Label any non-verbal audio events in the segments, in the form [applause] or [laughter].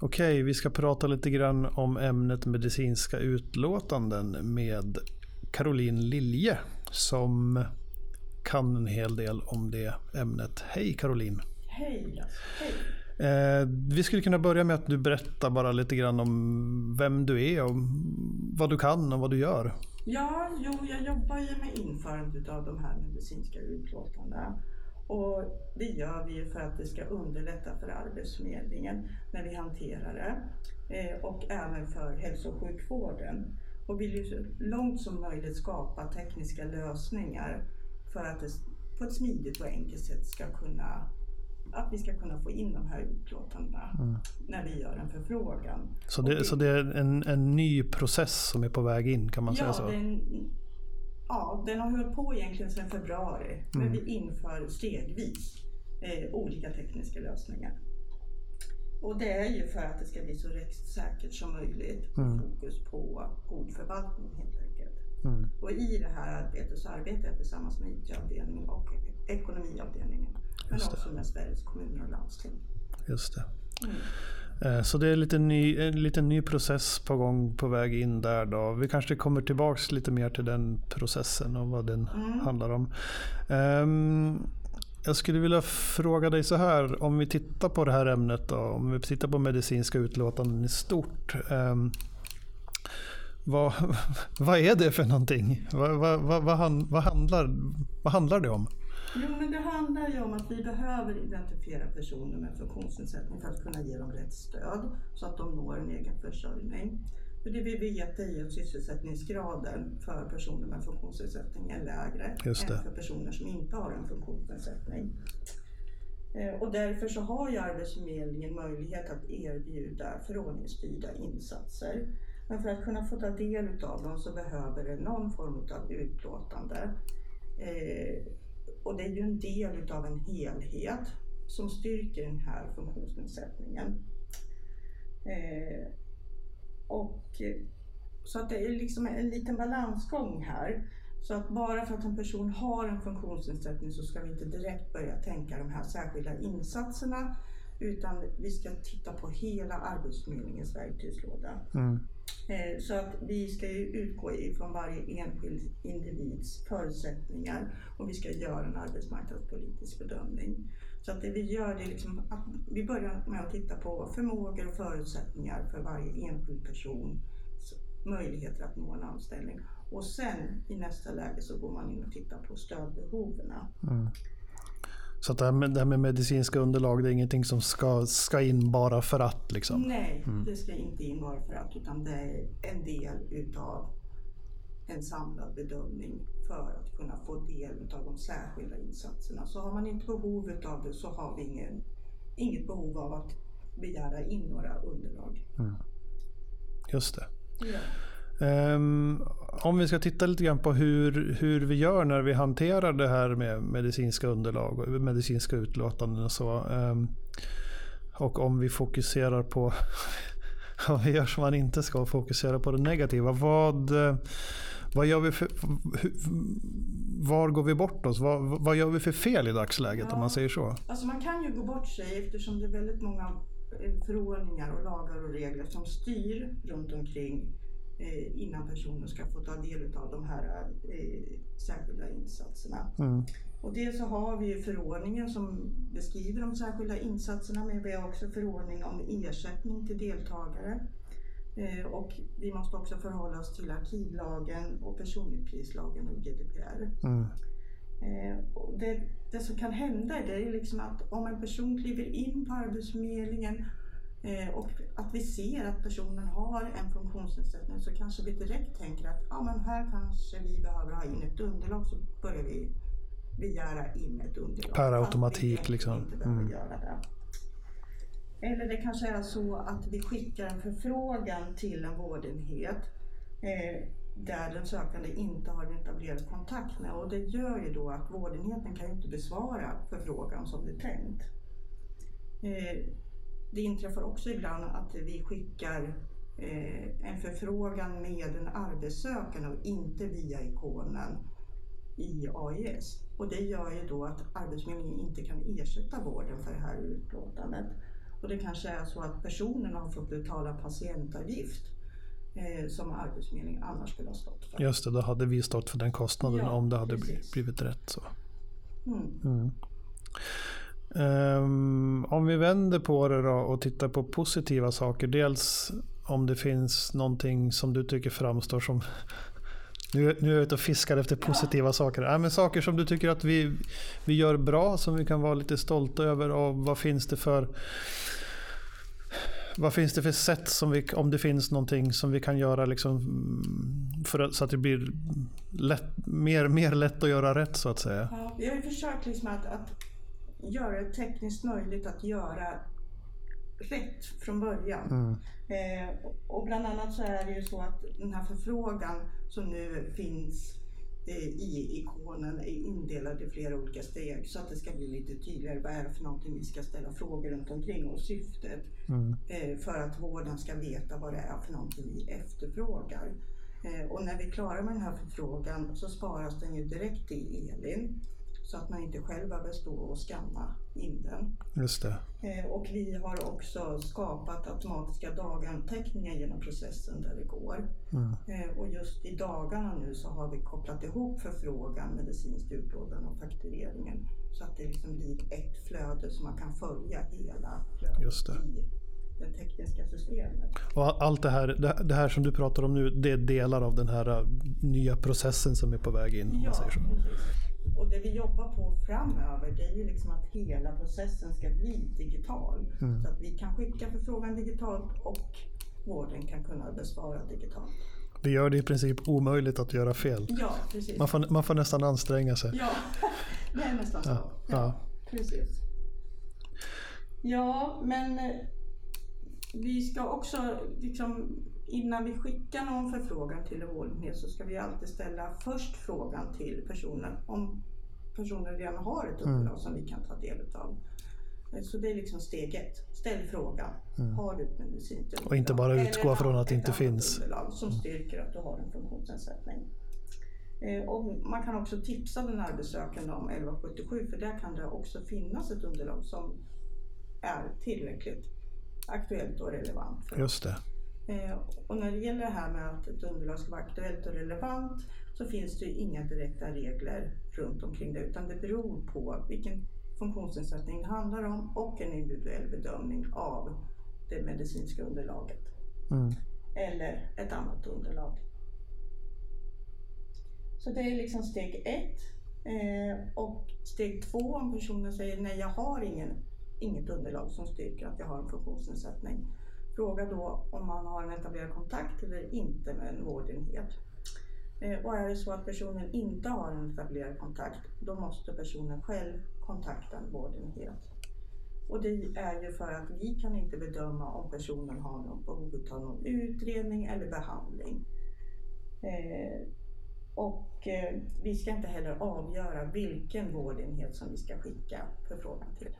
Okej, vi ska prata lite grann om ämnet medicinska utlåtanden med Caroline Lilje som kan en hel del om det ämnet. Hej Caroline! Hej! Hej. Eh, vi skulle kunna börja med att du berättar bara lite grann om vem du är och vad du kan och vad du gör. Ja, jo, jag jobbar ju med införandet av de här medicinska utlåtandena. Och det gör vi för att det ska underlätta för Arbetsförmedlingen när vi hanterar det. Eh, och även för hälso och sjukvården. Och vill ju så långt som möjligt skapa tekniska lösningar för att det på ett smidigt och enkelt sätt ska kunna att vi ska kunna få in de här utlåtandena mm. när vi gör en förfrågan. Så det, det, så det är en, en ny process som är på väg in kan man ja, säga så? Den, ja, den har hållit på egentligen sedan februari. Mm. Men vi inför stegvis eh, olika tekniska lösningar. Och det är ju för att det ska bli så rättssäkert som möjligt. Mm. Fokus på god förvaltning helt enkelt. Mm. Och i det här arbetet så arbetar jag tillsammans med IT-avdelningen och ekonomiavdelningen. Men också med Sveriges kommuner och landsting. Just det. Mm. Så det är lite ny, en liten ny process på gång på väg in där då. Vi kanske kommer tillbaks lite mer till den processen och vad den mm. handlar om. Um, jag skulle vilja fråga dig så här, om vi tittar på det här ämnet då, om vi tittar på medicinska utlåtanden i stort. Um, vad, [laughs] vad är det för någonting? Vad, vad, vad, vad, handlar, vad handlar det om? Jo, men det handlar ju om att vi behöver identifiera personer med funktionsnedsättning för att kunna ge dem rätt stöd så att de når en egen försörjning. För det vi vet är att sysselsättningsgraden för personer med funktionsnedsättning är lägre än för personer som inte har en funktionsnedsättning. Eh, och därför så har ju Arbetsförmedlingen möjlighet att erbjuda förordningsstyrda insatser. Men för att kunna få ta del av dem så behöver det någon form av utlåtande. Och det är ju en del utav en helhet som styrker den här funktionsnedsättningen. Eh, och, så att det är liksom en liten balansgång här. Så att bara för att en person har en funktionsnedsättning så ska vi inte direkt börja tänka de här särskilda insatserna utan vi ska titta på hela Arbetsförmedlingens verktygslåda. Mm. Eh, så att vi ska utgå ifrån varje enskild individs förutsättningar och vi ska göra en arbetsmarknadspolitisk bedömning. Så att det vi gör det är liksom att vi börjar med att titta på förmågor och förutsättningar för varje enskild person möjligheter att nå en anställning. Och sen i nästa läge så går man in och tittar på stödbehoven. Mm. Så att det, här med, det här med medicinska underlag, det är ingenting som ska, ska in bara för att? Liksom. Nej, mm. det ska inte in bara för att, utan det är en del utav en samlad bedömning för att kunna få del av de särskilda insatserna. Så har man inte behov av det så har vi ingen, inget behov av att begära in några underlag. Mm. Just det. Ja. Um, om vi ska titta lite grann på hur, hur vi gör när vi hanterar det här med medicinska underlag och medicinska utlåtanden och så. Um, och om vi fokuserar på [laughs] om vi gör som man inte ska fokusera på det negativa. Vad, vad gör vi för, var går vi bort oss? Vad, vad gör vi för fel i dagsläget ja, om man säger så? Alltså man kan ju gå bort sig eftersom det är väldigt många eh, förordningar och lagar och regler som styr runt omkring innan personen ska få ta del av de här eh, särskilda insatserna. Mm. Och dels så har vi förordningen som beskriver de särskilda insatserna men vi har också förordning om ersättning till deltagare. Eh, och vi måste också förhålla oss till arkivlagen och personuppgiftslagen och GDPR. Mm. Eh, det, det, som kan hända det är liksom att om en person kliver in på Arbetsförmedlingen Eh, och att vi ser att personen har en funktionsnedsättning så kanske vi direkt tänker att ja, men här kanske vi behöver ha in ett underlag så börjar vi begära in ett underlag. Per automatik liksom. Mm. Eller det kanske är så att vi skickar en förfrågan till en vårdenhet eh, där den sökande inte har en etablerad kontakt med och det gör ju då att vårdenheten kan inte besvara förfrågan som det är tänkt. Eh, det inträffar också ibland att vi skickar eh, en förfrågan med en arbetssökande och inte via ikonen i AIS. Och det gör ju då att Arbetsförmedlingen inte kan ersätta vården för det här utlåtandet. Och det kanske är så att personen har fått betala patientavgift eh, som Arbetsförmedlingen annars skulle ha stått för. Just det, då hade vi stått för den kostnaden Ja, om det hade precis. blivit rätt. Så. Mm. Mm. Um, om vi vänder på det då och tittar på positiva saker. Dels om det finns någonting som du tycker framstår som... [laughs] Nu, nu är jag ute och fiskar efter positiva saker. Äh, men saker som du tycker att vi, vi gör bra, som vi kan vara lite stolta över. Och vad finns det för... Vad finns det för sätt, som vi, om det finns någonting som vi kan göra liksom, för att, så att det blir lätt, mer, mer lätt att göra rätt så att säga? Ja, vi har ju försökt liksom att, att göra det tekniskt möjligt att göra rätt från början. Mm. Eh, och bland annat så är det ju så att den här förfrågan som nu finns eh, i ikonen är indelad i flera olika steg så att det ska bli lite tydligare vad är det för någonting vi ska ställa frågor runt omkring och syftet Mm. eh, för att vården ska veta vad det är för någonting vi efterfrågar. Eh, och när vi är klara med den här förfrågan så sparas den ju direkt till Elin så att man inte själv behöver stå och skanna in den. Just det. Eh, Och vi har också skapat automatiska daganteckningar genom processen där det går. Mm. Eh, Och just i dagarna nu så har vi kopplat ihop förfrågan, medicinskt utlåtande och faktureringen. Så att det liksom blir ett flöde så man kan följa hela flödet i det tekniska systemet. Och allt det här, det, här som du pratar om nu, det är delar av den här äh, nya processen som är på väg in. Om man säger så. precis. Och det vi jobbar på framöver det är ju liksom att hela processen ska bli digital. Mm. Så att vi kan skicka förfrågan digitalt och vården kan kunna besvara digitalt. Det gör det i princip omöjligt att göra fel. Ja, precis. Man får, man får nästan anstränga sig. Ja, [laughs] det är nästan så. Ja, ja. Precis. Ja, men vi ska också, liksom, innan vi skickar någon förfrågan till en vårdenhet så ska vi alltid ställa först frågan till personen om personen redan har ett underlag som vi kan ta del av. Eh, Så det är liksom steg ett. Ställ frågan. Har du ett medicinskt underlag? Mm. Och inte bara Eller utgå ett från att det inte finns. underlag som styrker att du har en funktionsnedsättning. Eh, Och man kan också tipsa den arbetssökande om 1177 för där kan det också finnas ett underlag som är tillräckligt aktuellt och relevant. Just det. Eh, Och när det gäller det här med att ett underlag ska vara aktuellt och relevant så finns det ju inga direkta regler runt omkring det utan det beror på vilken funktionsnedsättning det handlar om och en individuell bedömning av det medicinska underlaget Mm. eller ett annat underlag. Så det är liksom steg ett. Eh, och steg två om personen säger nej jag har ingen, inget underlag som styrker att jag har en funktionsnedsättning. Fråga då om man har en etablerad kontakt eller inte med en vårdenhet. Eh, och är det så att personen inte har en etablerad kontakt då måste personen själv kontakta en vårdenhet. Och det är ju för att vi kan inte bedöma om personen har något behov av någon utredning eller behandling. Eh, och eh, vi ska inte heller avgöra vilken vårdenhet som vi ska skicka förfrågan till.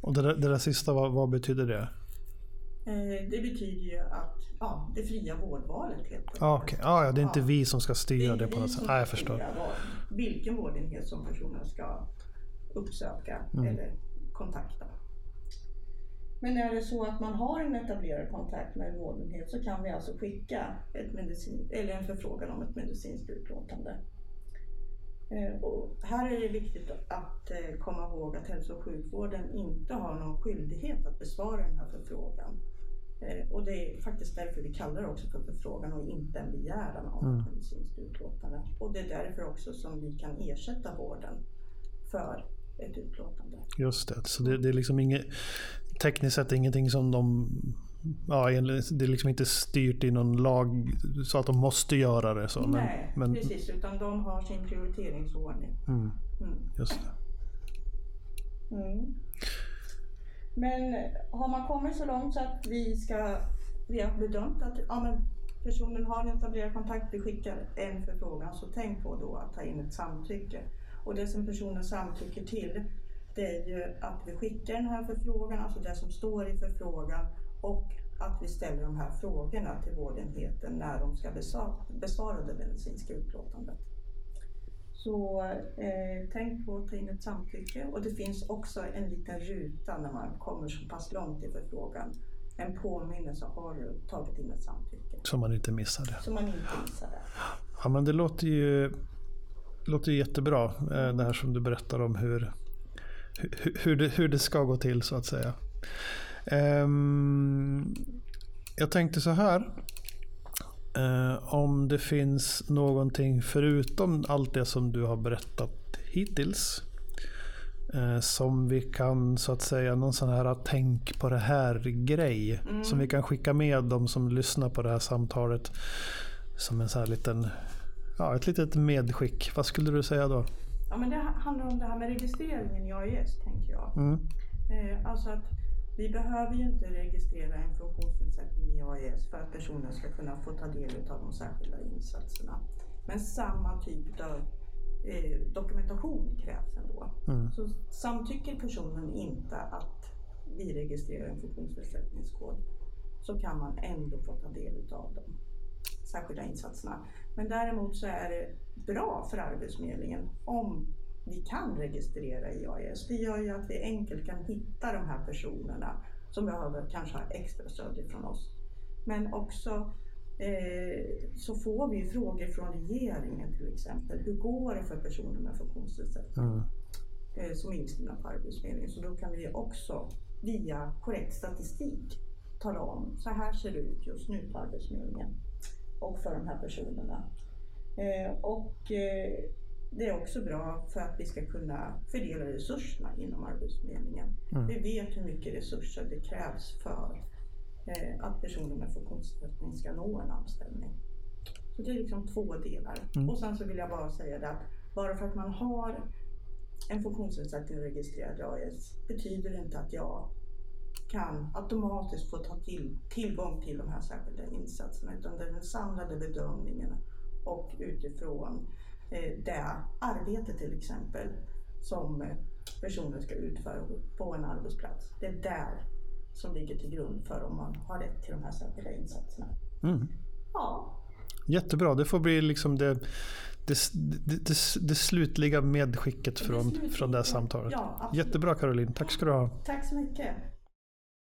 Och det där, det där sista, vad, vad betyder det? Eh, det betyder ju att ja, det fria vårdvalet helt enkelt. Ah, okay. ah, ja, det är inte Ja. vi som ska Det styra är det på något sätt. Ah, jag förstår. vad- Vilken vårdenhet som personen ska uppsöka Mm. eller kontakta. Men är det så att man har en etablerad kontakt med en vårdenhet så kan vi alltså skicka ett medicin, eller en förfrågan om ett medicinskt utlåtande. Eh, Och här är det viktigt att eh, komma ihåg att hälso och sjukvården inte har någon skyldighet att besvara den här förfrågan. Eh, Och det är faktiskt därför vi kallar det också för förfrågan och inte en begäran om Mm. medicinskt utlåtande. Och det är därför också som vi kan ersätta vården för ett utlåtande. Just det. Så det, det är liksom inget, tekniskt sett ingenting som de... Ja, det är liksom inte styrt i någon lag så att de måste göra det. Så. Men, Nej, men, precis. Utan de har sin prioriteringsordning. mm, Mm. just det. Mm. Men har man kommit så långt så att vi, ska, vi har bedömt att ja, men personen har en etablerad kontakt, vi skickar en förfrågan, så tänk på då att ta in ett samtycke. Och det som personen samtycker till, det är ju att vi skickar den här förfrågan, alltså det som står i förfrågan, och att vi ställer de här frågorna till vårdenheten när de ska besvara, det medicinska utlåtandet. Så eh, tänk på att ta in ett samtycke och det finns också en liten ruta när man kommer så pass långt i förfrågan. En påminnelse, har du tagit in ett samtycke? Så man inte missar det. Så man inte missar det. Ja, men det låter ju, låter ju jättebra eh, det här som du berättar om hur, hur, hur, det, hur det ska gå till så att säga. Um, jag tänkte så här. Uh, om det finns någonting förutom allt det som du har berättat hittills. Uh, som vi kan så att säga någon sån här tänk på det här grej. Mm. Som vi kan skicka med de som lyssnar på det här samtalet. Som en sån här liten, ja ett litet medskick. Vad skulle du säga då? Ja men det handlar om det här med registreringen i AIS tänker jag. Mm. Uh, alltså att vi behöver ju inte registrera en funktionsnedsättning i AIS för att personen ska kunna få ta del av de särskilda insatserna. Men samma typ av eh, dokumentation krävs ändå. Mm. Så samtycker personen inte att vi registrerar en funktionsnedsättningskod så kan man ändå få ta del av de särskilda insatserna. Men däremot så är det bra för Arbetsförmedlingen om vi kan registrera i AIS. Det gör ju att vi enkelt kan hitta de här personerna som behöver kanske ha extra stöd ifrån oss. Men också eh, så får vi frågor från regeringen till exempel. Hur går det för personer med funktionsnedsättning mm. eh, som är inskrivna på Arbetsförmedlingen? Så då kan vi också via korrekt statistik tala om så här ser det ut just nu på Arbetsförmedlingen och för de här personerna. Eh, och eh, det är också bra för att vi ska kunna fördela resurserna inom Arbetsförmedlingen. Mm. Vi vet hur mycket resurser det krävs för eh, att personer med funktionsnedsättning ska nå en anställning. Så det är liksom två delar. Mm. Och sen så vill jag bara säga det att bara för att man har en funktionsnedsättning registrerad i AIS betyder det inte att jag kan automatiskt få ta till, tillgång till de här särskilda insatserna utan det är den samlade bedömningen och utifrån det arbete till exempel som eh, personer ska utföra på en arbetsplats. Det är där som ligger till grund för om man har rätt till de här särskilda insatserna. Mm. Ja. Jättebra, det får bli liksom det, det, det, det slutliga medskicket från, det, från det här samtalet. Ja, Jättebra Caroline, tack ska du ha. Tack så mycket.